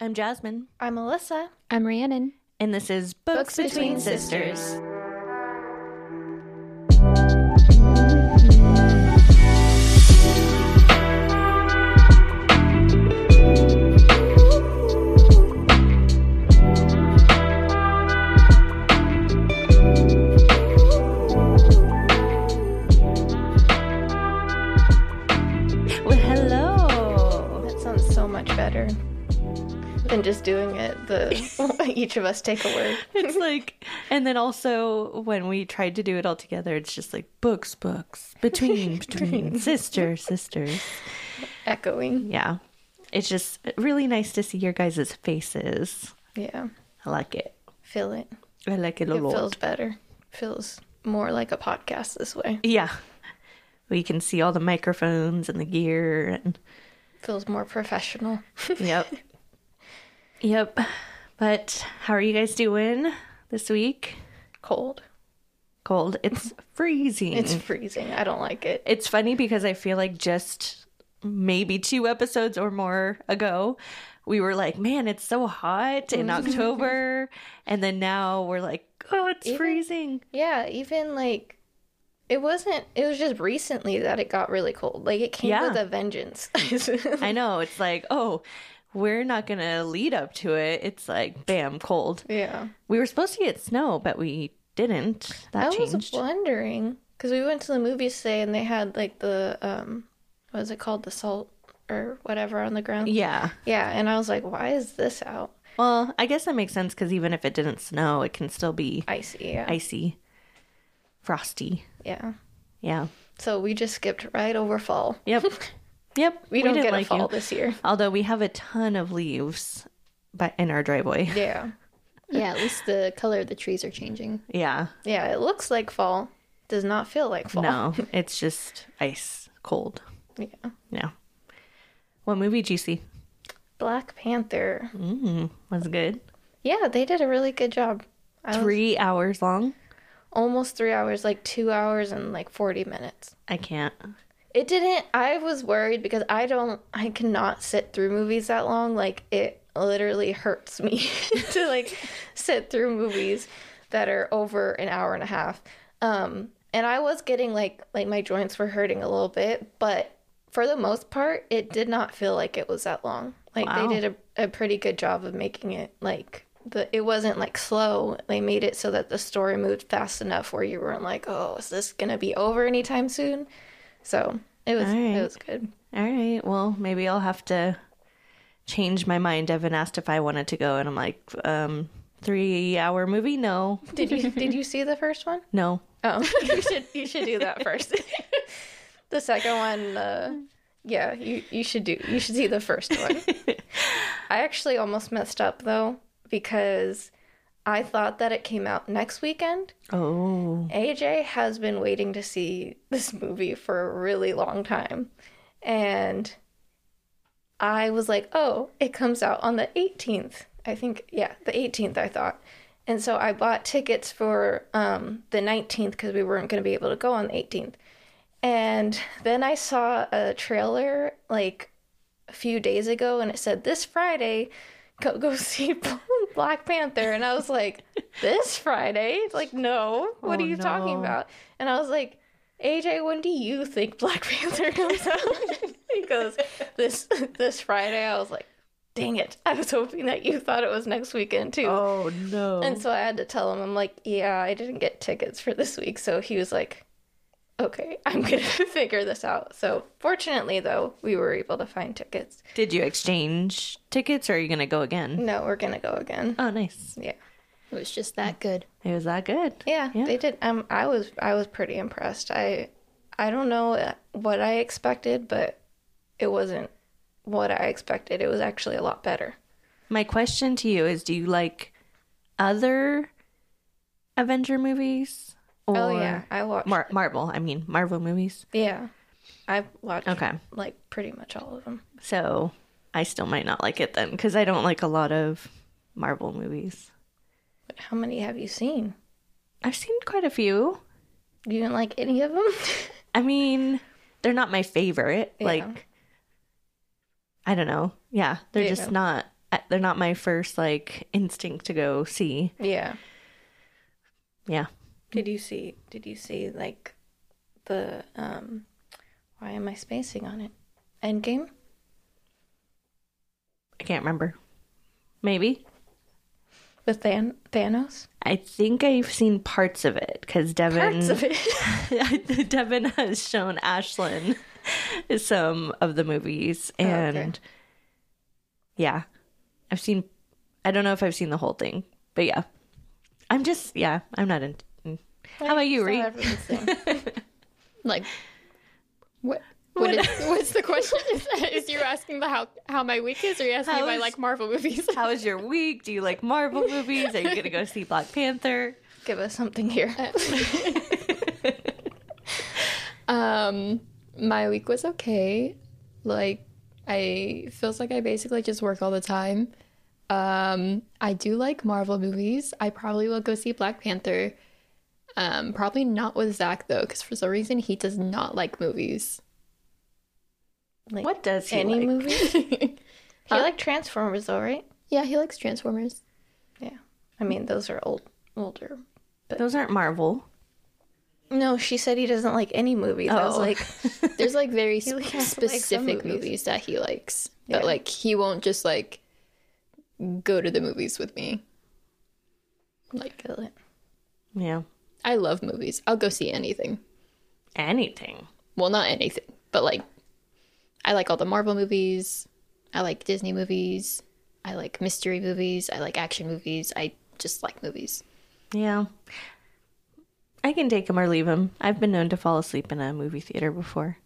I'm Jasmine, I'm Melissa. I'm Rhiannon. and this is Books, Books Between, Between Sisters. Sisters. Each of us take a word. It's like, and then also when we tried to do it all together, it's just like books, books, between, between, sister, sisters. Echoing. Yeah. It's just really nice to see your guys' faces. Yeah. I like it. Feel it. I like it a It lot. feels better. Feels more like a podcast this way. Yeah. We can see all the microphones and the gear and Feels more professional. Yep. yep. But how are you guys doing this week? Cold. Cold. It's freezing. It's freezing. I don't like it. it's funny because I feel like just maybe two episodes or more ago, we were like, man, it's so hot in mm-hmm. October. And then now we're like, oh, it's Even- freezing. Yeah, even like it wasn't it was just recently that it got really cold. Like it came Yeah. with a vengeance. I know. It's like, oh, we're not to lead up to it. It's like, bam, cold. yeah. We were supposed to get snow, but we didn't. That I was changed. wondering because we went to the movies today and they had like the um, what is it called, the salt or whatever on the ground. Yeah. Yeah, and I was like, why is this out? Well, I guess that makes sense because even if it didn't snow, it can still be Icy. Yeah. icy, frosty. Yeah. Yeah. So we just skipped right over fall. Yep. Yep. We, don't didn't get a like fall you. this year. Although we have a ton of leaves, but in our driveway. Yeah. Yeah, at least the color of the trees are changing. Yeah. Yeah. It looks like fall. Does not feel like fall. No, it's just ice cold. Yeah. Yeah. What movie did you see? Black Panther. Mm, was good. Yeah, they did a really good job. I was Three hours long. almost three hours, like two hours and like 40 minutes. I can't. It didn't, I was worried because I don't, I cannot sit through movies that long. Like, it literally hurts me to like sit through movies that are over an hour and a half. Um, and I was getting like, like my joints were hurting a little bit, but for the most part, it did not feel like it was that long. Like, Wow. they did a, a pretty good job of making it like, the, it wasn't like slow. They made it so that the story moved fast enough where you weren't like, "Oh, is this gonna be over anytime soon?" So it was Alright. it was good. All right. Well, maybe I'll have to change my mind. Evan asked if I wanted to go, and I'm like, um, three hour movie? No. Did you did you see the first one? No. Oh, you should you should do that first. the second one, uh, yeah, you you should do you should see the first one. I actually almost messed up though because I thought that it came out next weekend. Oh. AJ has been waiting to see this movie for a really long time. And I was like, oh, it comes out on the 18th. I think, yeah, the 18th, I thought. And so I bought tickets for um, the 19th because we weren't going to be able to go on the 18th. And then I saw a trailer like a few days ago and it said, this Friday, go, go see Black Panther. And I was like, this Friday? Like, no, what Oh, are you talking about? And I was like, AJ, when do you think Black Panther comes out? he goes, this this Friday. I was like, dang it. I was hoping that you thought it was next weekend too. Oh, no. And so I had to tell him, I'm like, yeah, I didn't get tickets for this week. So he was like, okay, I'm going to figure this out. So fortunately, though, we were able to find tickets. Did you exchange tickets or are you going to go again? No, we're going to go again. Oh, nice. Yeah. It was just that good. It was that good. Yeah, Yeah. they did. Um, I was I was pretty impressed. I I don't know what I expected, but it wasn't what I expected. It was actually a lot better. My question to you is do you like other Avenger movies? Oh yeah, I watched. Mar- Marvel, I mean, Marvel movies. yeah, I've watched. Okay. like pretty much all of them. So I still might not like it then because I don't like a lot of Marvel movies. But how many have you seen? I've seen quite a few. You didn't like any of them? I mean, they're not my favorite. Yeah. Like, I don't know. Yeah, they're Yeah. just not uh, they're not my first like instinct to go see. Yeah. Yeah. Did you see? Did you see like the um? Why am I spacing on it? Endgame. I can't remember. Maybe. with Than- Thanos. I think I've seen parts of it because Devin Parts of it. Devin has shown Ashlyn some of the movies, and okay. yeah, I've seen. I don't know if I've seen the whole thing, but yeah, I'm just yeah, I'm not in. How about you, It's not Ree? everyone's thing. Like, what? What is, what's the question? Is, is you asking the how how my week is, or you asking if I like Marvel movies? how is your week? Do you like Marvel movies? Are you gonna go see Black Panther? Give us something here. Um, my week was okay. Like, I feels like I basically just work all the time. Um, I do like Marvel movies. I probably will go see Black Panther. Um, probably not with Zach though, because for some reason he does not like movies. Like, What does he any like? movie? He like Transformers though, right? yeah, he likes Transformers. Yeah. I mean, those are old, older. But Those aren't Marvel. No, she said he doesn't like any movies. I was Oh. like, There's like very sp- likes some specific movies. movies. that he likes, Yeah. but like he won't just like go to the movies with me. Like it. Yeah, I love movies. I'll go see anything. anything. Well, not anything, but like I like all the Marvel movies. I like Disney movies. I like mystery movies. I like action movies. I just like movies. Yeah. I can take or leave. I've been known to fall asleep in a movie theater before.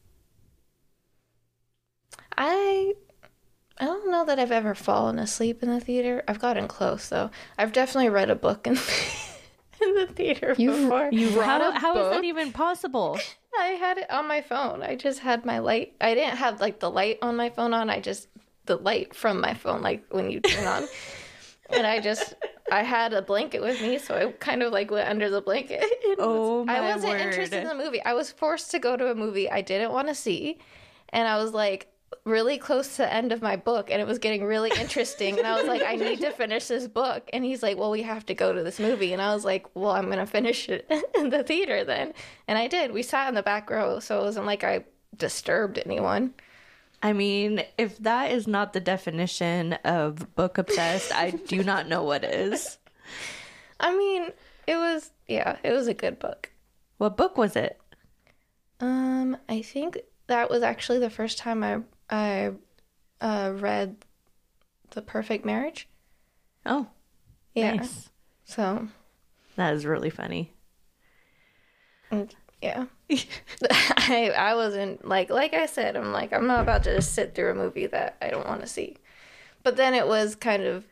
I I don't know that I've ever fallen asleep in the theater. I've gotten close though. I've definitely read a book in in the theater before. You read how, a how is book? that even possible? I had it on my phone. I just had my light. I didn't have like the light on my phone on. I just the light from my phone, like when you turn on. and I just I had a blanket with me, so I kind of like went under the blanket. Oh, was- my I wasn't word. interested in the movie. I was forced to go to a movie I didn't want to see, and I was like really close to the end of my book and it was getting really interesting and I was like I need to finish this book. And he's like well we have to go to this movie. And I was like well I'm going to finish it in the theater then. And I did. We sat in the back row so it wasn't like I disturbed anyone. I mean, if that is not the definition of book obsessed, I do not know what is. I mean it was yeah it was a good book. What book was it? um I think that was actually the first time I I uh read The Perfect Marriage Oh, yeah nice. so That is really funny. Yeah. I I wasn't like like I said, I'm like I'm not about to just sit through a movie that I don't want to see. But then it was kind of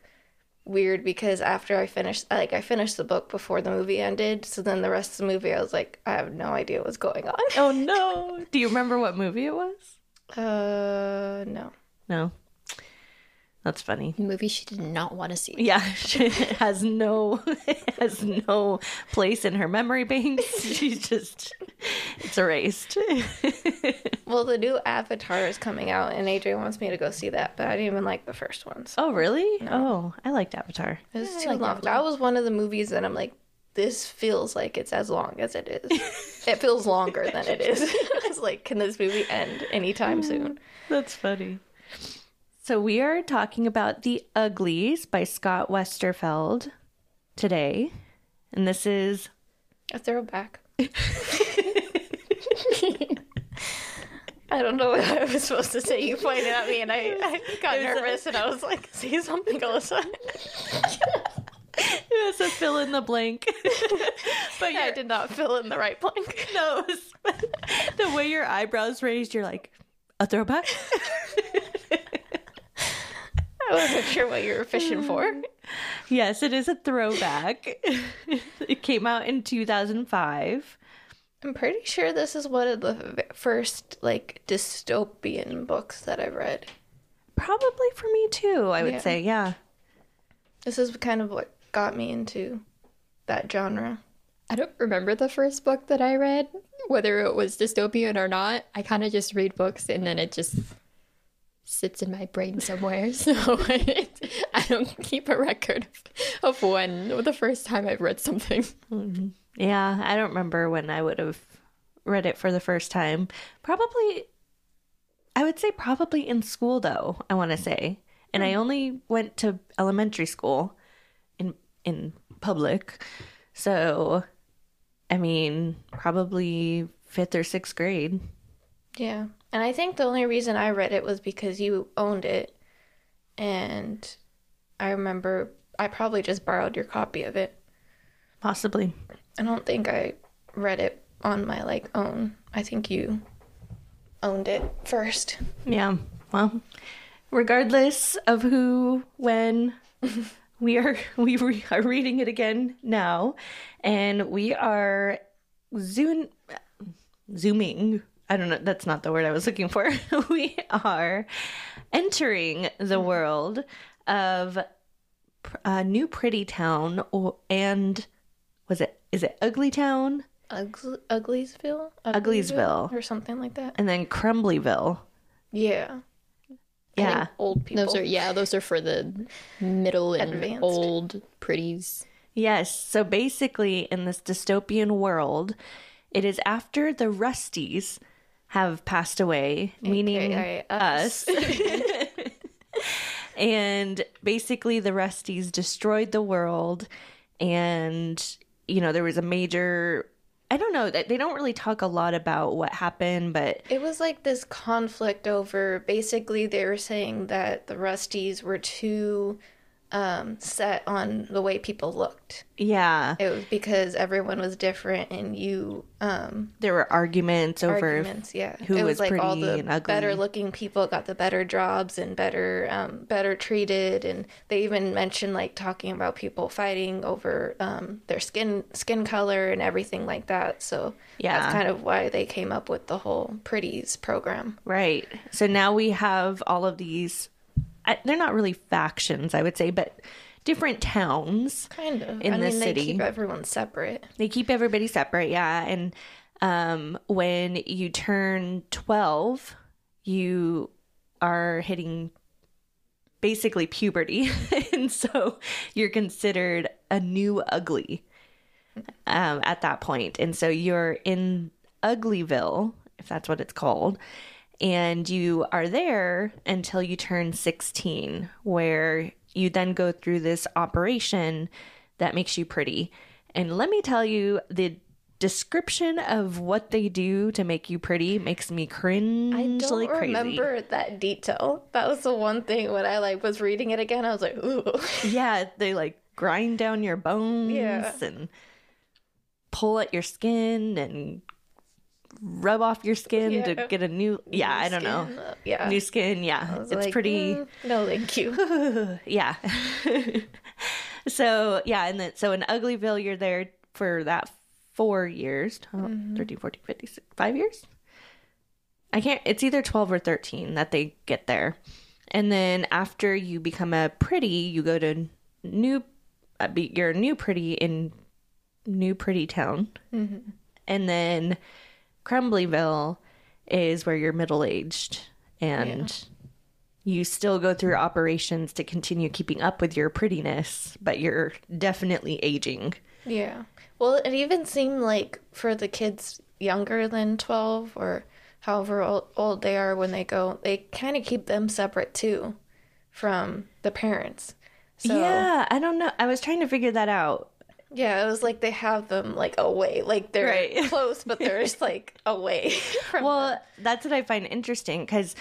weird because after I finished like I finished the book before the movie ended, so then the rest of the movie I was like I have no idea what's going on. Oh no. Do you remember what movie it was? Uh no. No. That's funny. Movie she did not want to see. Yeah, she has no has no place in her memory banks. She's just it's erased. Well, the new Avatar is coming out and AJ wants me to go see that, but I didn't even like the first one. So oh, really? Oh, I liked Avatar. it was Yeah, too long. Avatar. That was one of the movies that I'm like this feels like it's as long as it is. it feels longer than it is. I was like, can this movie end anytime soon? That's funny. So we are talking about The Uglies by Scott Westerfeld today. And this is A throwback. I don't know what I was supposed to say. You pointed at me and I, I got was a- nervous and I was like, say something, Alyssa. It's a fill in the blank. but yeah, I did not fill in the right blank. no, it was- the way your eyebrows raised, you're like, a throwback? I wasn't sure what you were fishing for. yes, it is a throwback. it came out in 2005. I'm pretty sure this is one of the first like dystopian books that I've read. Probably for me too, I would Yeah. say. Yeah. This is kind of what got me into that genre. I don't remember the first book that I read, whether it was dystopian or not. I kind of just read books and then it just sits in my brain somewhere. So I don't keep a record of, of when the first time I've read something. Mm-hmm. Yeah, I don't remember when I would have read it for the first time. Probably, I would say probably in school though. I want to say, and I hmm. only went to elementary school in public, so I mean probably fifth or sixth grade. Yeah. And I think the only reason I read it was because you owned it. And I remember I probably just borrowed your copy of it. Possibly. I don't think I read it on my like own. I think you owned it first. Yeah. Well, regardless of who, when, we are we re- are reading it again now, and we are zoom zooming. I don't know. That's not the word I was looking for. we are entering the world of uh, New Pretty Town, or, and was it is it Ugly Town, Ugly, Ugleysville? Ugleysville. Or something like that. and then Crumblyville. Yeah. I Yeah. old people. Those are yeah, those are for the middle and Advanced. old pretties. Yes. So basically, in this dystopian world, it is after the Rusties have passed away, meaning AKA us. and basically, the Rusties destroyed the world. And, you know, there was a major. I don't know. They don't really talk a lot about what happened, but It was like this conflict over basically they were saying that the Rusties were too um, set on the way people looked. yeah, It was because everyone was different and you um, there were arguments over arguments. Yeah, who it was was like all pretty the and ugly. better looking people got the better jobs and better um, better treated, and they even mentioned like talking about people fighting over um, their skin skin color and everything like that. So Yeah. that's kind of why they came up with the whole pretties program. Right. So now we have all of these. I, they're not really factions, I would say, but different towns. Kind of In I the mean, city. they keep everyone separate. They keep everybody separate, yeah. And um, when you turn 12, you are hitting basically puberty. and so you're considered a new ugly um, at that point. And so you're in Uglyville, if that's what it's called. And you are there until you turn 16, where you then go through this operation that makes you pretty. And let me tell you, the description of what they do to make you pretty makes me cringe I don't like crazy. remember that detail. That was the one thing when I like was reading it again. I was like, ooh. Yeah, they like grind down your bones Yeah. and pull at your skin and rub off your skin to get a new yeah i don't know Skin, uh, Yeah. new skin yeah it's like, pretty "Mm, no, thank you. yeah so yeah and then so in uglyville you're there for that four years 12, Mm-hmm. 13 14 15 16, five years i can't it's either 12 or 13 that they get there and then after you become a pretty you go to new uh, be, you're a new pretty in new pretty town Mm-hmm. and then crumblyville is where you're middle aged and you still go through operations to continue keeping up with your prettiness, but you're definitely aging. Yeah. Well, it even seemed like for the kids younger than 12 or however old, old they are when they go, they kind of keep them separate too from the parents. So, yeah. yeah, I don't know. I was trying to figure that out. It was like they have them like away. Like they're Right. close, but they're just like away from Well, that's what I find interesting because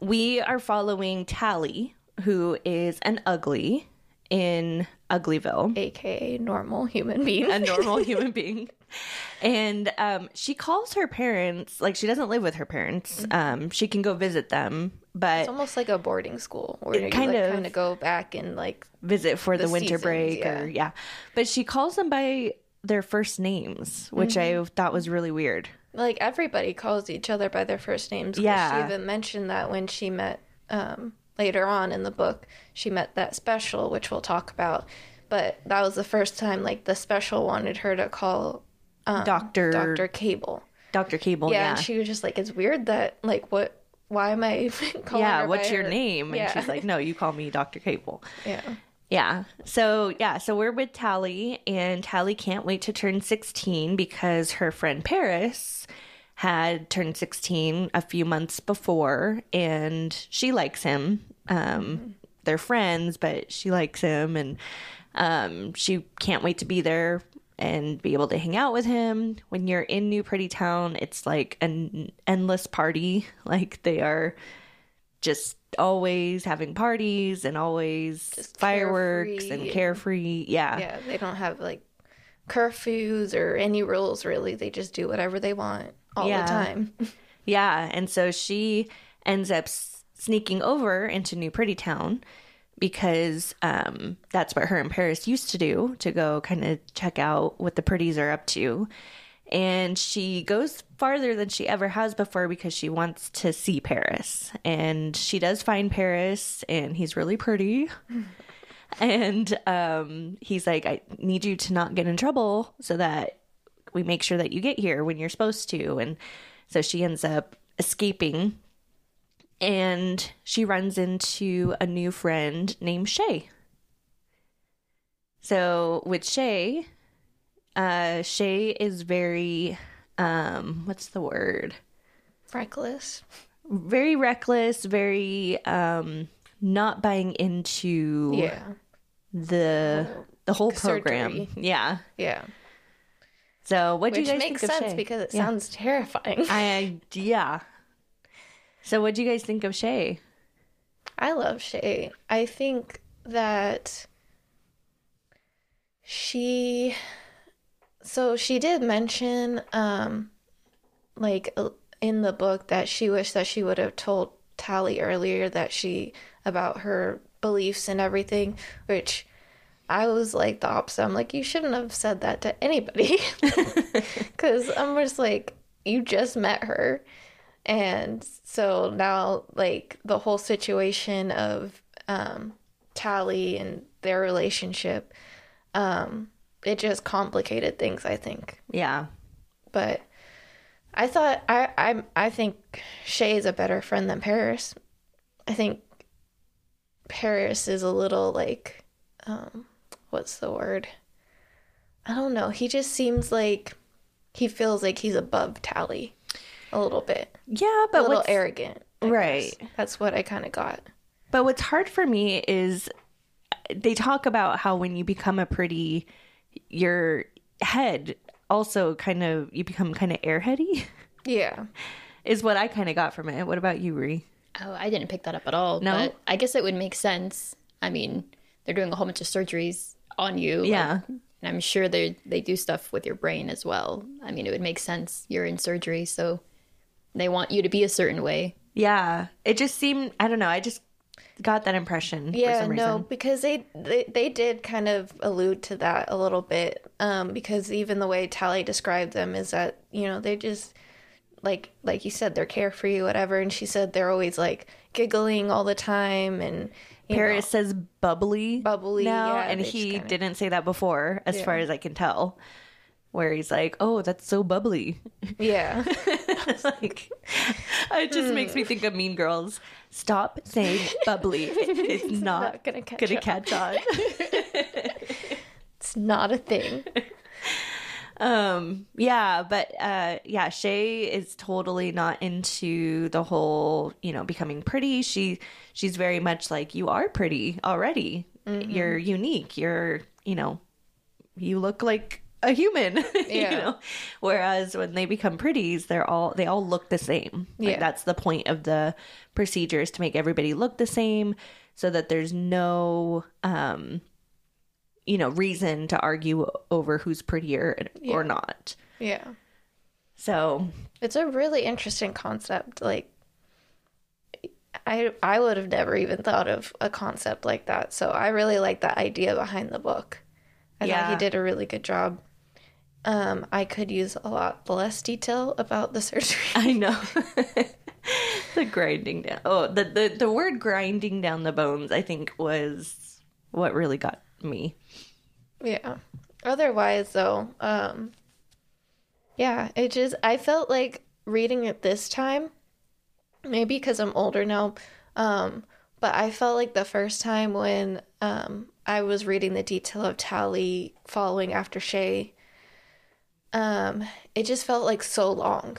we are following Tally, who is an ugly in Uglyville. aka normal human being. a normal human being. And um, she calls her parents, like she doesn't live with her parents. Um, she can go visit them, but It's almost like a boarding school where you kind like, of- kind of go back and like visit for the, The winter seasons, break or yeah. But she calls them by their first names, which I thought was really weird. like everybody calls each other by their first names. Yeah. she even mentioned that when she met um, later on in the book, she met that special, which we'll talk about. But that was the first time like the special wanted her to call Doctor Doctor Cable. Doctor Cable, Yeah, yeah. and she was just like, it's weird that like what why am I calling yeah, what's your her- name? And Yeah. she's like, no, you call me Dr. Cable. yeah. Yeah. So, yeah, so we're with Tally, and Tally can't wait to turn 16 because her friend Peris had turned 16 a few months before, and she likes him. Um, They're friends, but she likes him, and um, she can't wait to be there and be able to hang out with him. When you're in New Pretty Town, it's like an endless party. Like, they are just always having parties and always Just fireworks carefree and carefree. Yeah. Yeah, they don't have like curfews or any rules really. They just do whatever they want all Yeah. the time. Yeah. And so she ends up sneaking over into New Pretty Town because um, that's what her and Peris used to do to go kind of check out what the pretties are up to. And she goes farther than she ever has before because she wants to see Peris. And she does find Peris, and he's really pretty. and um, he's like, I need you to not get in trouble so that we make sure that you get here when you're supposed to. And so she ends up escaping and she runs into a new friend named Shay. So with Shay, uh, Shay is very, um, what's the word? Reckless. Very reckless, very, um, not buying into Yeah. the the whole program. surgery. Yeah. Yeah. So what do you guys makes think of sense because it Yeah. sounds terrifying. I yeah. So what do you guys think of Shay? I love Shay. I think that she so she did mention um like uh, in the book that she wished that she would have told Tally earlier that she about her beliefs and everything, which I was like the opposite. I'm like, you shouldn't have said that to anybody. Because I'm just like, you just met her. And so now, like, the whole situation of um, Tally and their relationship, um, it just complicated things, I think. Yeah. But I thought, I, I, I think Shay is a better friend than Peris. I think Peris is a little like, um, what's the word? I don't know. He just seems like he feels like he's above Tally a little bit, Yeah, but a but little arrogant. I Right. guess. That's what I kind of got. but what's hard for me is they talk about how when you become a pretty your head also kind of you become kind of airheady Yeah. is what I kind of got from it. What about you, Ree? Oh, I didn't pick that up at all. No? But I guess it would make sense. I mean, they're doing a whole bunch of surgeries on you. like, Yeah. and I'm sure they they do stuff with your brain as well. I mean, it would make sense. You're in surgery, so they want you to be a certain way. Yeah. It just seemed I don't know, I just got that impression for Yeah, some no, reason. because they, they they did kind of allude to that a little bit. Um, because even the way Tally described them is that you know they just like like you said they're carefree, whatever. And she said they're always like giggling all the time and Peris says bubbly, Bubbly, now, yeah, and he kinda- didn't say that before, as Yeah. far as I can tell. Where he's like, "Oh, that's so bubbly," yeah, like it just makes me think of Mean Girls. Stop saying bubbly; it's not, not gonna catch gonna on. catch on. it's not a thing. um, yeah, but uh, yeah, Shay is totally not into the whole, you know, becoming pretty. She she's very much like you are pretty already. You're unique. You're, you know, you look like a human. you know? Whereas when they become pretties, they're all they all look the same. Like Yeah. that's the point of the procedures to make everybody look the same so that there's no um you know, reason to argue over who's prettier or not. Yeah, So, it's a really interesting concept. Like, I I would have never even thought of a concept like that. So I really like the idea behind the book. I thought Yeah. he did a really good job. Um, I could use a lot less detail about the surgery. I know. the grinding down. Oh, the, the the word grinding down the bones I think was what really got me. Yeah. Otherwise, though, um, yeah, it just I felt like reading it this time. maybe because I'm older now. Um, but I felt like the first time when um, I was reading the detail of Tally following after Shay, um, it just felt like so long.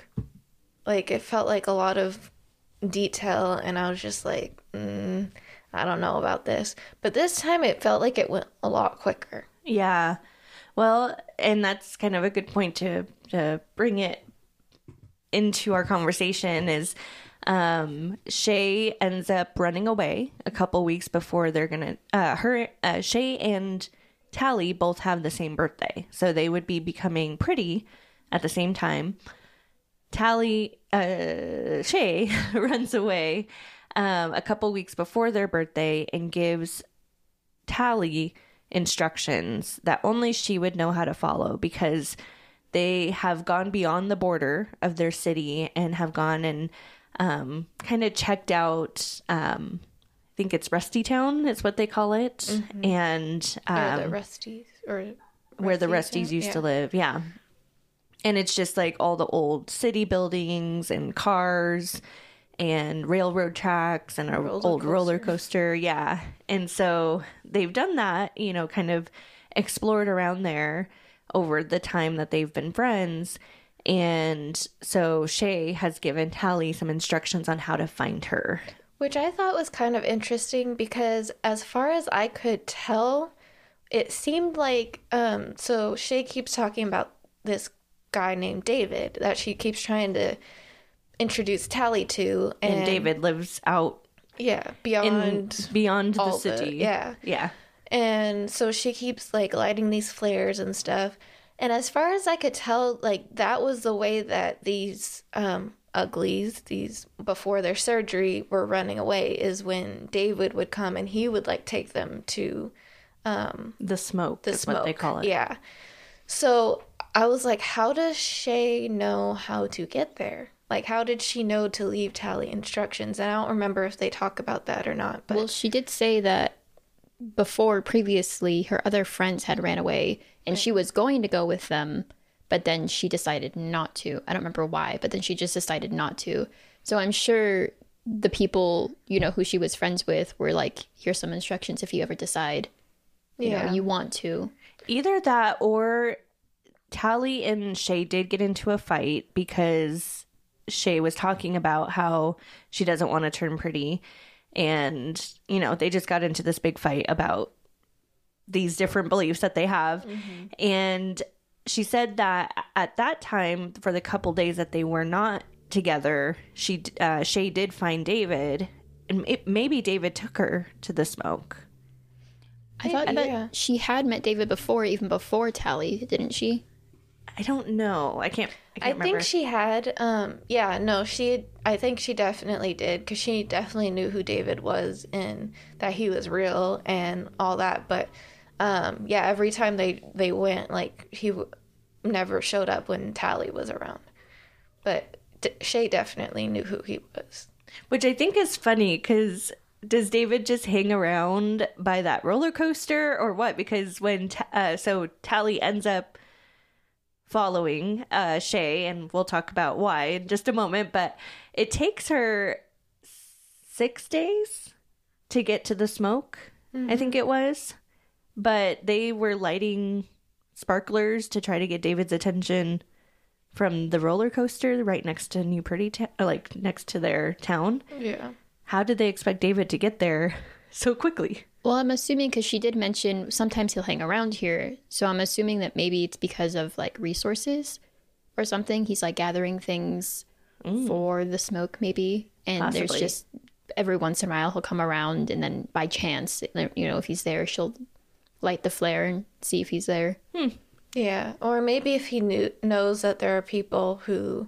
Like it felt like a lot of detail, and I was just like, mm, I don't know about this. But this time it felt like it went a lot quicker. Yeah. Well, and that's kind of a good point to to bring it into our conversation is um Shay ends up running away a couple weeks before they're gonna uh her uh, Shay and Tally both have the same birthday. So they would be becoming pretty at the same time. Tally uh Shay runs away um a couple weeks before their birthday and gives Tally instructions that only she would know how to follow because they have gone beyond the border of their city and have gone and um, kind of checked out. Um, think it's Rusty Town is what they call it, and Or um, the Rusties or where the Rusties, Rusties used yeah. to live. Yeah. And it's just like all the old city buildings and cars and railroad tracks and a Roller old roller coaster. coaster. Yeah. And so they've done that, you know, kind of explored around there over the time that they've been friends. And so Shay has given Tally some instructions on how to find her. Which I thought was kind of interesting because, as far as I could tell, it seemed like um, so Shay keeps talking about this guy named David that she keeps trying to introduce Tally to, and, And, David lives out yeah, in beyond beyond the all the- city. yeah. Yeah. And so she keeps like lighting these flares and stuff. And as far as I could tell, like that was the way that these um uglies, these before their surgery were running away is when David would come and he would like take them to um, The smoke the smoke. what they call it. Yeah. So I was like, how does Shay know how to get there? Like, how did she know to leave Tally instructions? And I don't remember if they talk about that or not. But Well, she did say that before previously her other friends had ran away and she was going to go with them, but then she decided not to. I don't remember why, but then she just decided not to. So I'm sure the people, you know, who she was friends with were like, here's some instructions if you ever decide, you Yeah. know, you want to. Either that or Tally and Shay did get into a fight because Shay was talking about how she doesn't want to turn pretty. And, you know, they just got into this big fight about these different beliefs that they have. Mm-hmm. And she said that at that time, for the couple days that they were not together, she uh, Shay did find David, and it, maybe David took her to the smoke. I thought Yeah. she had met David before, even before Tally, didn't she? I don't know. I can't. I, can't I remember. think she had. Um, yeah, no, she. I think she definitely did because she definitely knew who David was and that he was real and all that. But um, yeah, every time they they went, like he w- never showed up when Tally was around. But D- Shay definitely knew who he was. Which I think is funny because does David just hang around by that roller coaster or what? Because when Ta- uh, so Tally ends up following uh, Shay, and we'll talk about why in just a moment, but it takes her six days to get to the smoke. I think it was, but they were lighting sparklers to try to get David's attention from the roller coaster right next to New Pretty, ta- uh, like next to their town. Yeah. How did they expect David to get there so quickly? Well, I'm assuming because she did mention sometimes he'll hang around here. So I'm assuming that maybe it's because of like resources or something. He's like gathering things for the smoke, maybe. And there's just every once in a while he'll come around and then by chance, you know, if he's there, she'll light the flare and see if he's there. Yeah, or maybe if he knew, knows that there are people who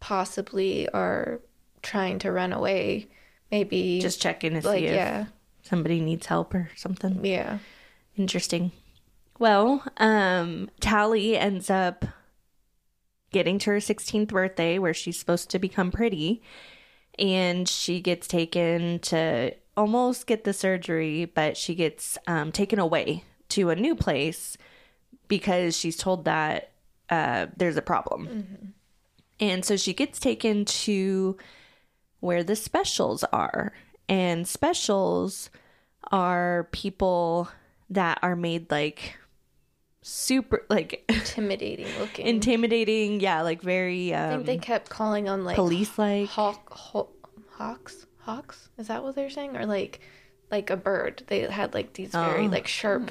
possibly are trying to run away, maybe Just check in to like see if yeah, somebody needs help or something. yeah. Interesting. Well, um, Tally ends up getting to her 16th birthday where she's supposed to become pretty. And she gets taken to almost get the surgery, but she gets um, taken away to a new place because she's told that uh, there's a problem. And so she gets taken to where the specials are. And specials are people that are made like super like Intimidating looking. intimidating, yeah, like very I um think they kept calling on like police like. hawk, haw- hawks. Hawks? Is that what they're saying? Or like like a bird? They had like these very Oh. like sharp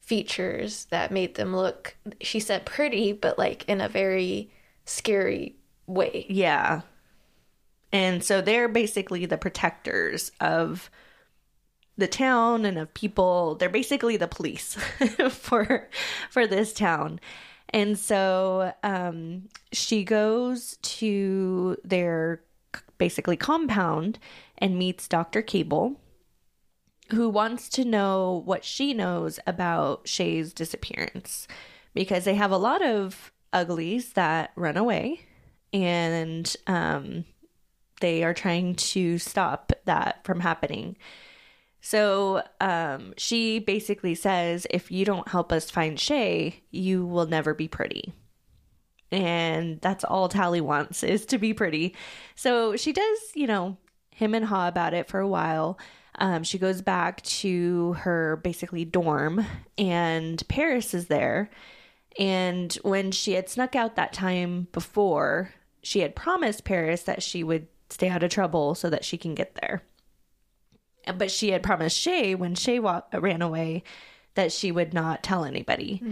features that made them look. She said pretty, but like in a very scary way. Yeah. And so they're basically the protectors of the town and of people. They're basically the police for for this town. And so um, she goes to their basically compound and meets Dr. Cable, who wants to know what she knows about Shay's disappearance because they have a lot of uglies that run away and um, they are trying to stop that from happening. So um, she basically says, if you don't help us find Shay, you will never be pretty. And that's all Tally wants is to be pretty. So she does, you know, him and haw about it for a while. Um, she goes back to her basically dorm, and Peris is there. And when she had snuck out that time before, she had promised Peris that she would stay out of trouble so that she can get there. But she had promised Shay when Shay wa- ran away that she would not tell anybody.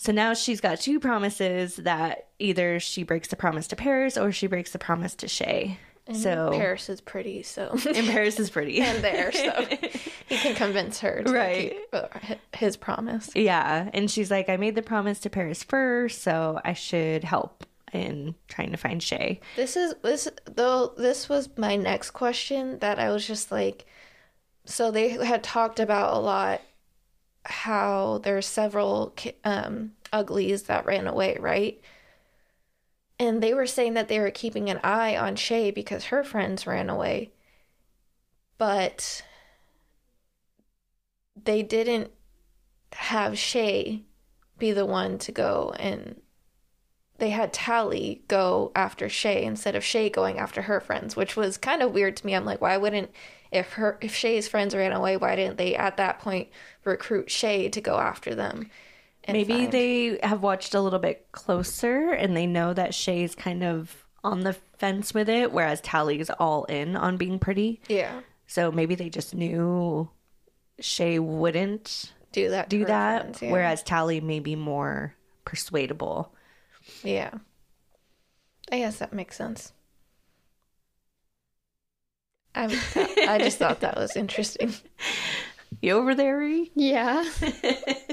So now she's got two promises that either she breaks the promise to Peris or she breaks the promise to Shay. so Peris is pretty, so and Peris is pretty. and there, so he can convince her to Right. keep uh, his promise. Yeah, and she's like, I made the promise to Peris first, so I should help in trying to find Shay. This is this though this was my next question that I was just like so they had talked about a lot how there's several um uglies that ran away, right? And they were saying that they were keeping an eye on Shay because her friends ran away. But they didn't have Shay be the one to go and they had Tally go after Shay instead of Shay going after her friends, which was kind of weird to me. I'm like, why wouldn't if her if Shay's friends ran away, why didn't they at that point recruit Shay to go after them? Maybe find- they have watched a little bit closer and they know that Shay's kind of on the fence with it, whereas Tally's all in on being pretty. yeah So maybe they just knew Shay wouldn't do that do that, friends, yeah. whereas Tally may be more persuadable. yeah, I guess that makes sense. I I just thought that was interesting. You over there, Ree? Yeah.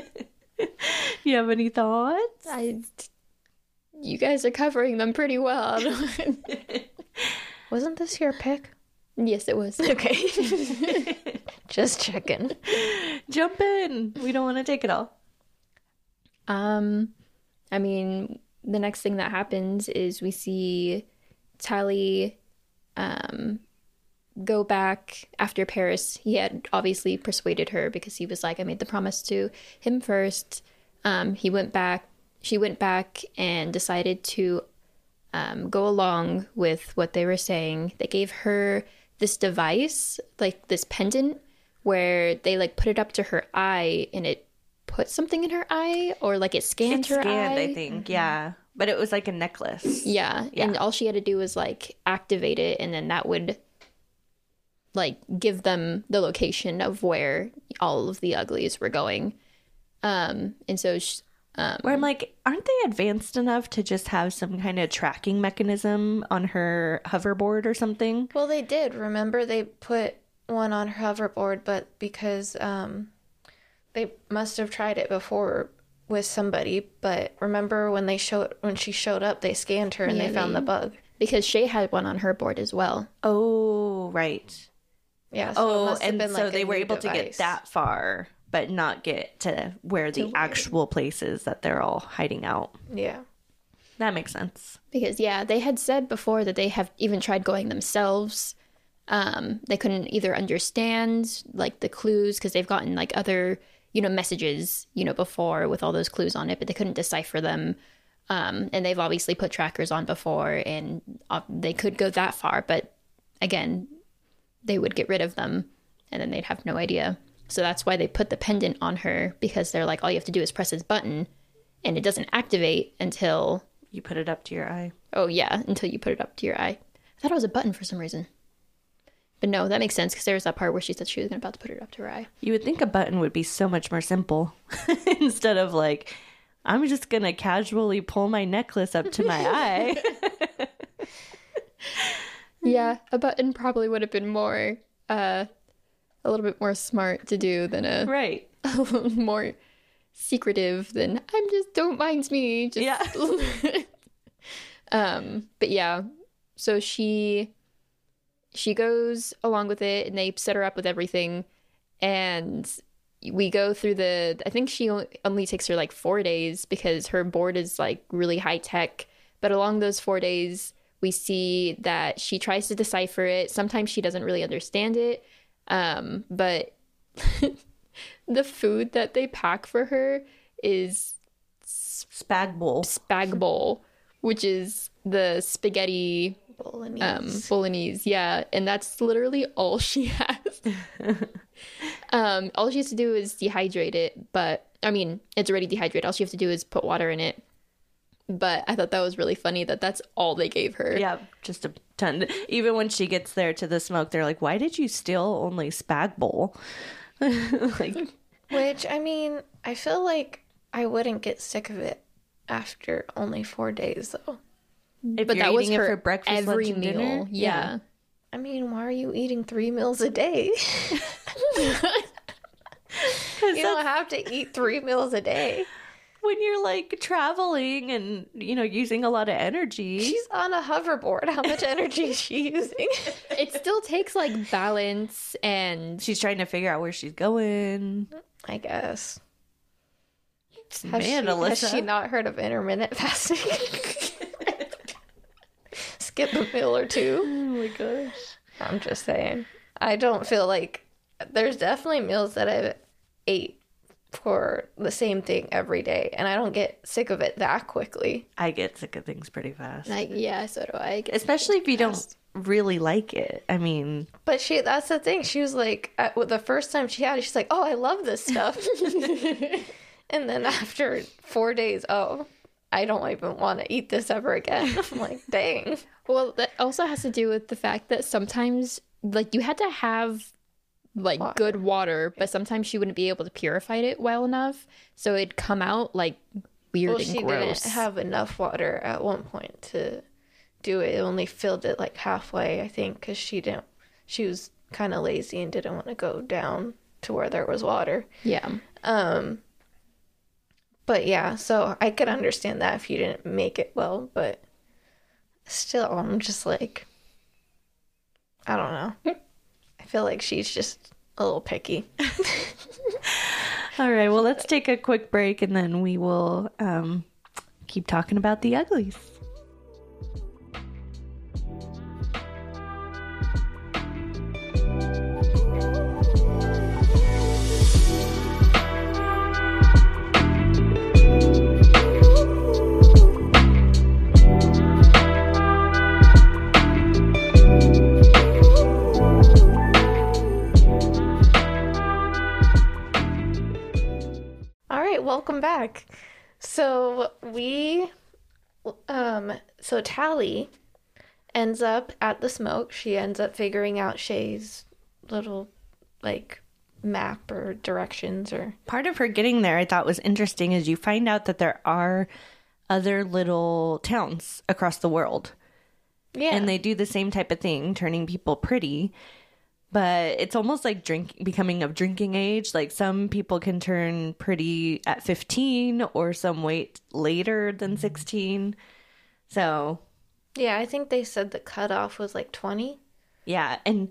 You have any thoughts? I you guys are covering them pretty well. Wasn't this your pick? yes, it was. Okay, just checking. Jump in. We don't want to take it all. Um, I mean, the next thing that happens is we see Tally um, go back after Peris. He had obviously persuaded her because he was like, I made the promise to him first. Um, he went back, she went back and decided to um, go along with what they were saying. They gave her this device, like this pendant, where they like put it up to her eye and it put something in her eye or like it scanned It her scanned, eye. I think. Yeah. But it was like a necklace. Yeah, yeah. and all she had to do was like activate it, and then that would like give them the location of where all of the uglies were going. Um, and so sh Where I'm like, aren't they advanced enough to just have some kind of tracking mechanism on her hoverboard or something? Well, they did. Remember, they put one on her hoverboard, but because um, they must have tried it before with somebody. But remember when they showed when she showed up, they scanned her and Yeah, they found they- the bug. because Shay had one on her board as well. Oh, right. Yeah. So Oh, and so they were able to get that far, but not get to where the actual places that they're all hiding out. Yeah. That makes sense. Because yeah, they had said before that they have even tried going themselves. Um, they couldn't either understand like the clues because they've gotten like other you know messages you know before with all those clues on it, but they couldn't decipher them. Um, and they've obviously put trackers on before, and uh, they could go that far, but again, they would get rid of them, and then they'd have no idea. So that's why they put the pendant on her because they're like, all you have to do is press this button, and it doesn't activate until You put it up to your eye. oh yeah, until you put it up to your eye. I thought it was a button for some reason, but no, that makes sense because there was that part where she said she was about to put it up to her eye. You would think a button would be so much more simple instead of like, I'm just gonna casually pull my necklace up to my eye. Yeah, a button probably would have been more, uh, a little bit more smart to do than a, right. a little more secretive than I'm just don't mind me. Just, Yeah. um, but yeah, so she she goes along with it, and they set her up with everything, and we go through the. I think she only, only takes her like four days because her board is like really high tech. But along those four days, we see that she tries to decipher it. Sometimes she doesn't really understand it. Um, but the food that they pack for her is Spag bowl. spag bowl, which is the spaghetti Bolognese. um, bolognese. Yeah, and that's literally all she has. um, all she has to do is dehydrate it, but I mean, it's already dehydrated. All she has to do is put water in it. But I thought that was really funny that that's all they gave her. Yeah, just a ton. Even when she gets there to the smoke, they're like, "Why did you steal only spag bowl?" like, Which, I mean, I feel like I wouldn't get sick of it after only four days, though. if but you're that was eating it her for breakfast, every lunch, and meal. dinner, Yeah. I mean, why are you eating three meals a day? you don't have to eat three meals a day. When you're like traveling and you know using a lot of energy. She's on a hoverboard. How much energy is she using? it still takes like balance and She's trying to figure out where she's going. I guess. Has, Man, she, has she not heard of intermittent fasting? Skip a meal or two. Oh my gosh. I'm just saying. I don't feel like there's definitely meals that I've ate for the same thing every day, and I don't get sick of it that quickly. I get sick of things pretty fast. like yeah, so do I. Especially if you don't really like it. I mean, But she, that's the thing. She was like, uh, at, well, the first time she had it, she's like, oh, I love this stuff. and then after four days, oh, I don't even want to eat this ever again. I'm like, dang. Well, that also has to do with the fact that sometimes, like, you had to have like Water. good water, but sometimes she wouldn't be able to purify it well enough, so it'd come out like weird Well, she gross. didn't have enough water at one point to do it. It only filled it like halfway, I think, because she didn't. She was kind of lazy and didn't want to go down to where there was water. yeah, Um, but yeah, so I could understand that if you didn't make it well, but still, I'm just like, I don't know. I feel like she's just a little picky. all right. Well, let's take a quick break and then we will um, keep talking about the uglies. Welcome back. So we, um, so Tally ends up at the smoke. She ends up figuring out Shay's little, like, map or directions or Part of her getting there I thought was interesting is you find out that there are other little towns across the world. yeah. and they do the same type of thing, turning people pretty. But it's almost like drink becoming of drinking age. Like some people can turn pretty at 15 or some wait later than mm-hmm. 16. So, yeah, I think they said the cutoff was like twenty. yeah, and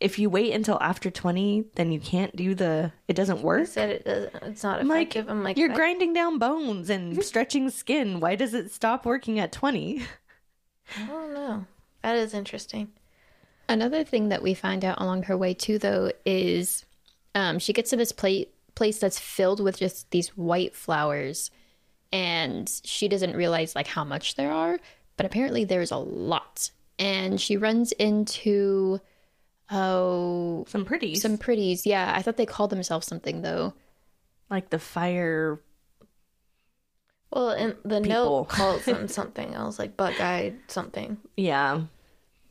if you wait until after 20, then you can't do the it doesn't They work. said it doesn't. It's not I'm like, effective. I'm like, you're I- grinding down bones and stretching skin. Why does it stop working at 20? I don't know. That is interesting. Another thing that we find out along her way too, though, is um, she gets to this plate place that's filled with just these white flowers, and she doesn't realize like how much there are, but apparently there's a lot. And she runs into oh Some pretties, some pretties. Yeah, I thought they called themselves something though. like the fire. Well, and the People. note calls them something else, like bug eyed something. Yeah.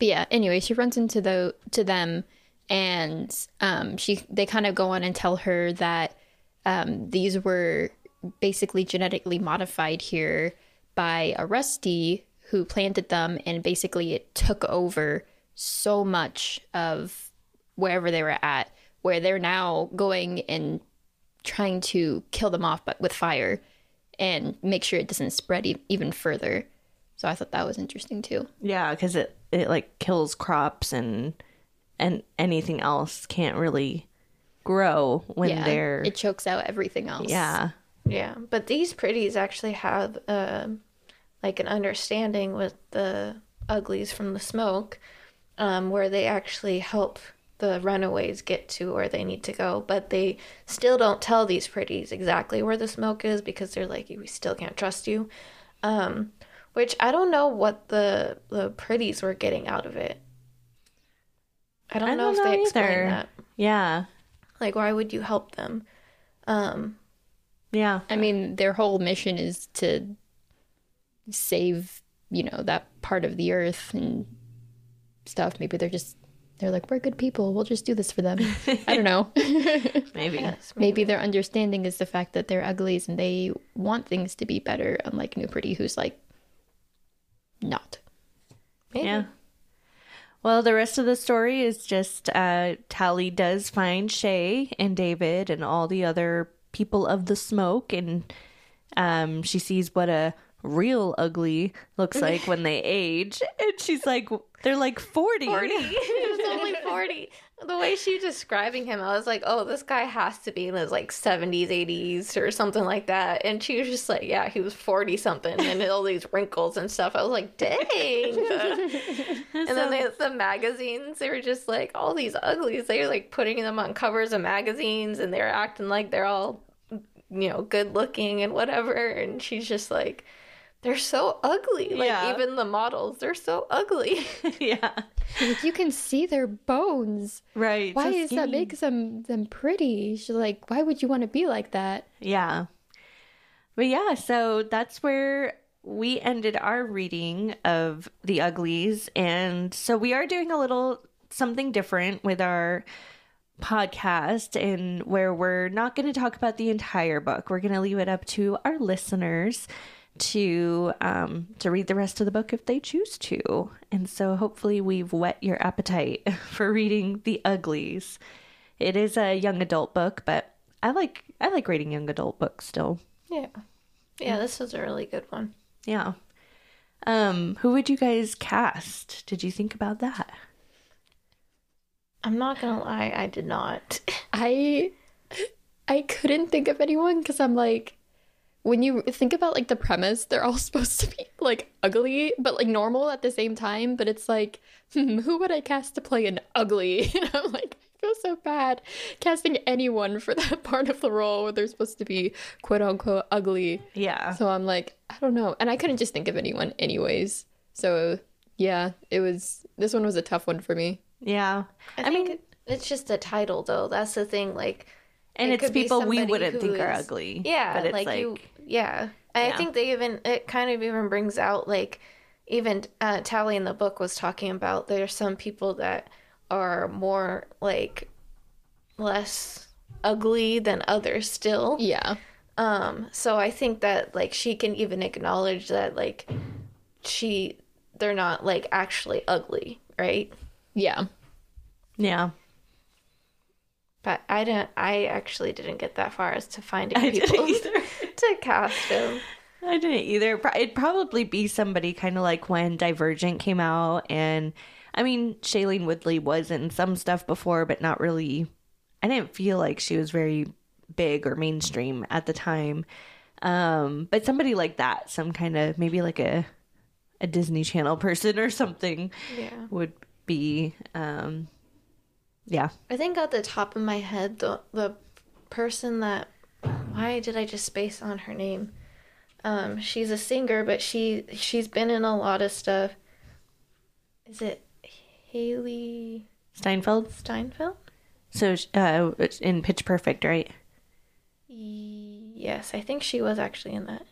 But yeah, anyway, she runs into the to them and um she they kind of go on and tell her that um these were basically genetically modified here by a rusty who planted them and basically it took over so much of wherever they were at where they're now going and trying to kill them off but with fire and make sure it doesn't spread e- even further. So I thought that was interesting too. Yeah, because it it like kills crops and and anything else can't really grow when they're it chokes out everything else. yeah Yeah, but these pretties actually have um like an understanding with the uglies from the smoke, um, where they actually help the runaways get to where they need to go. But they still don't tell these pretties exactly where the smoke is because they're like, we still can't trust you. Um, which I don't know what the the pretties were getting out of it. I don't, I know don't if know they explain either. that. yeah Like, why would you help them? Um, yeah I mean, their whole mission is to save, you know, that part of the earth and stuff. Maybe they're just they're like, we're good people. We'll just do this for them. I don't know. maybe yes, Maybe their understanding is the fact that they're uglies and they want things to be better, unlike New Pretty, who's like not. maybe. yeah well the rest of the story is just uh tally does find shay and david and all the other people of the smoke and um she sees what a real ugly looks like when they age and she's like they're like 40, 40. he was only 40. The way she was describing him, I was like, oh, this guy has to be in his like 70s, 80s or something like that. And she was just like, yeah, he was 40 something and all these wrinkles and stuff. I was like, dang. and then they, the magazines, they were just like, all these uglies. They were like putting them on covers of magazines and they're acting like they're all, you know, good looking and whatever. And she's just like, they're so ugly. Like, Yeah. even the models, they're so ugly. yeah Like you can see their bones. right Why so is that skinny. makes them them pretty? She's like, why would you want to be like that? Yeah. But yeah, so that's where we ended our reading of The Uglies. And so we are doing a little something different with our podcast and where we're not going to talk about the entire book. We're going to leave it up to our listeners to um to read the rest of the book if they choose to. And so hopefully we've whet your appetite for reading The Uglies. It is a young adult book, but I like I like reading young adult books still. Yeah. Yeah, this was a really good one. Yeah. Um, who would you guys cast? Did you think about that? I'm not gonna lie, I did not. I I couldn't think of anyone because I'm like when you think about like the premise, they're all supposed to be like ugly, but like normal at the same time. But it's like, hmm, who would I cast to play an ugly? And I'm like, I feel so bad casting anyone for that part of the role where they're supposed to be quote unquote ugly. Yeah. So I'm like, I don't know. And I couldn't just think of anyone anyways. So yeah, it was this one was a tough one for me. Yeah. I, I think mean- it's just the title though. That's the thing. Like, And it it's people we wouldn't think are ugly. Yeah, But it's like, like, you. Yeah, And Yeah. I think they even it kind of even brings out like even uh, Tally in the book was talking about there are some people that are more like less ugly than others still. Yeah. Um, so I think that like she can even acknowledge that like she they're not like actually ugly, right? Yeah. yeah. But I didn't I actually didn't get that far as to finding I people to cast him. I didn't either. It'd probably be somebody kind of like when Divergent came out, and I mean, Shailene Woodley was in some stuff before, but not really. I didn't feel like she was very big or mainstream at the time. Um, but somebody like that, some kind of maybe like a a Disney Channel person or something, Yeah. would be. Um, yeah, I think at the top of my head the the person that why did I just space on her name? Um, she's a singer, but she she's been in a lot of stuff. Is it Hailee Steinfeld. Steinfeld? So uh, it's in Pitch Perfect, right? Yes, I think she was actually in that.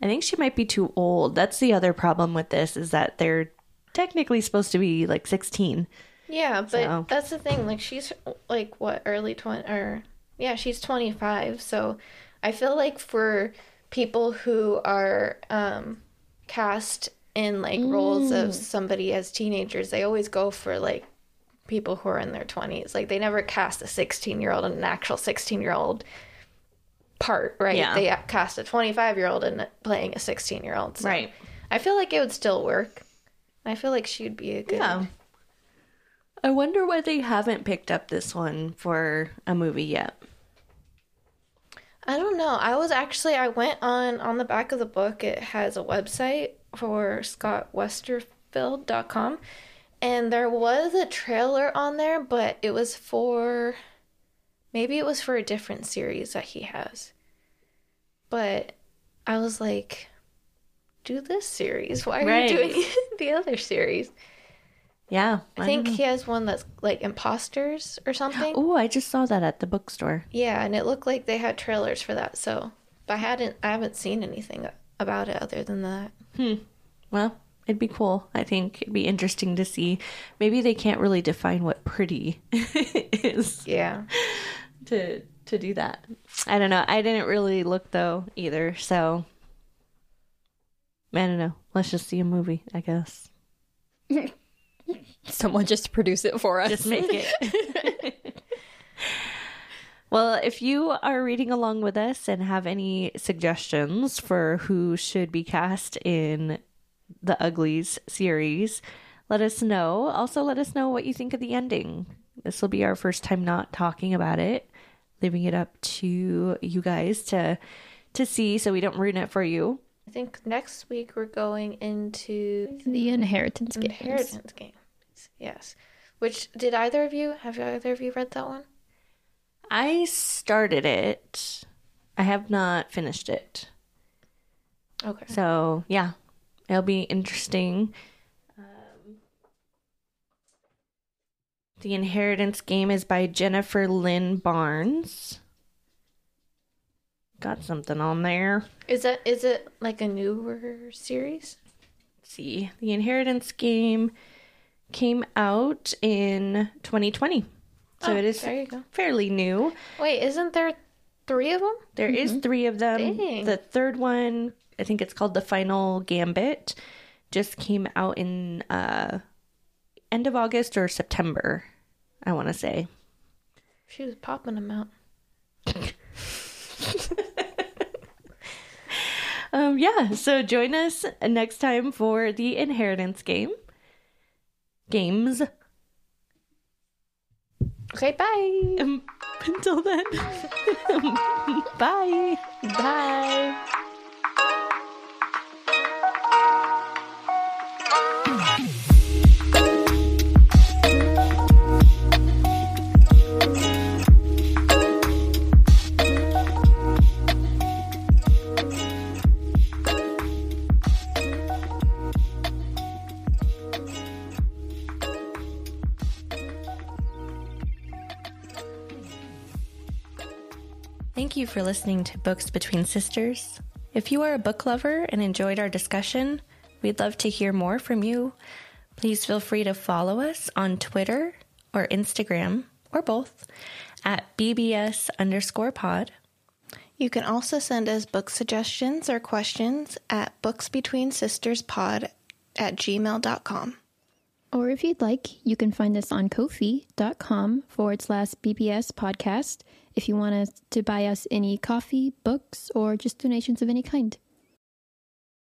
I think she might be too old. That's the other problem with this is that they're technically supposed to be like 16. Yeah, but So- that's the thing. Like she's like what early twenty or yeah, she's twenty five. So I feel like for people who are um, cast in like roles of somebody as teenagers, they always go for like people who are in their twenties. Like they never cast a sixteen year old in an actual sixteen year old part, right? Yeah. They cast a twenty five year old in playing a sixteen year old. Right. I feel like it would still work. I feel like she would be a good. Yeah. I wonder why they haven't picked up this one for a movie yet. I don't know. I was actually I went on on the back of the book. It has a website for scottwesterfeld.com and there was a trailer on there, but it was for maybe it was for a different series that he has. But I was like do this series. Why are Right. you doing the other series? Yeah. I think he has one that's like imposters or something. Oh, I just saw that at the bookstore. Yeah, and it looked like they had trailers for that. So, but I hadn't, I haven't seen anything about it other than that. Hmm. Well, it'd be cool. I think it'd be interesting to see. Maybe they can't really define what pretty is Yeah, to to do that. I don't know. I didn't really look though either, so I don't know. Let's just see a movie, I guess. Someone just produce it for us. Just make it. well, if you are reading along with us and have any suggestions for who should be cast in the Uglies series, let us know. Also, let us know what you think of the ending. This will be our first time not talking about it, leaving it up to you guys to to see so we don't ruin it for you. I think next week we're going into the inheritance games. inheritance games. Yes, which did either of you have either of you read that one? I started it. I have not finished it. Okay, So yeah, it'll be interesting. Um, the Inheritance Game is by Jennifer Lynn Barnes. Got something on there. is that is it like a newer series? Let's see, the Inheritance Game came out in 2020, so Oh, it is there you go. fairly new. Wait, isn't there three of them? There is three of them. Mm-hmm. Dang. The third one, I think it's called the Final Gambit, just came out in uh end of August or September, I want to say. She was popping them out. Um yeah, so join us next time for the Inheritance game. Games. Okay, bye. Um, until then. Bye. Bye. You for listening to Books Between Sisters. If you are a book lover and enjoyed our discussion, we'd love to hear more from you. Please feel free to follow us on Twitter or Instagram or both at BBS underscore pod. You can also send us book suggestions or questions at booksbetweensisterspod at gmail.com. Or if you'd like, you can find us on ko-fi.com forward slash BBS podcast if you want us to buy us any coffee, books, or just donations of any kind.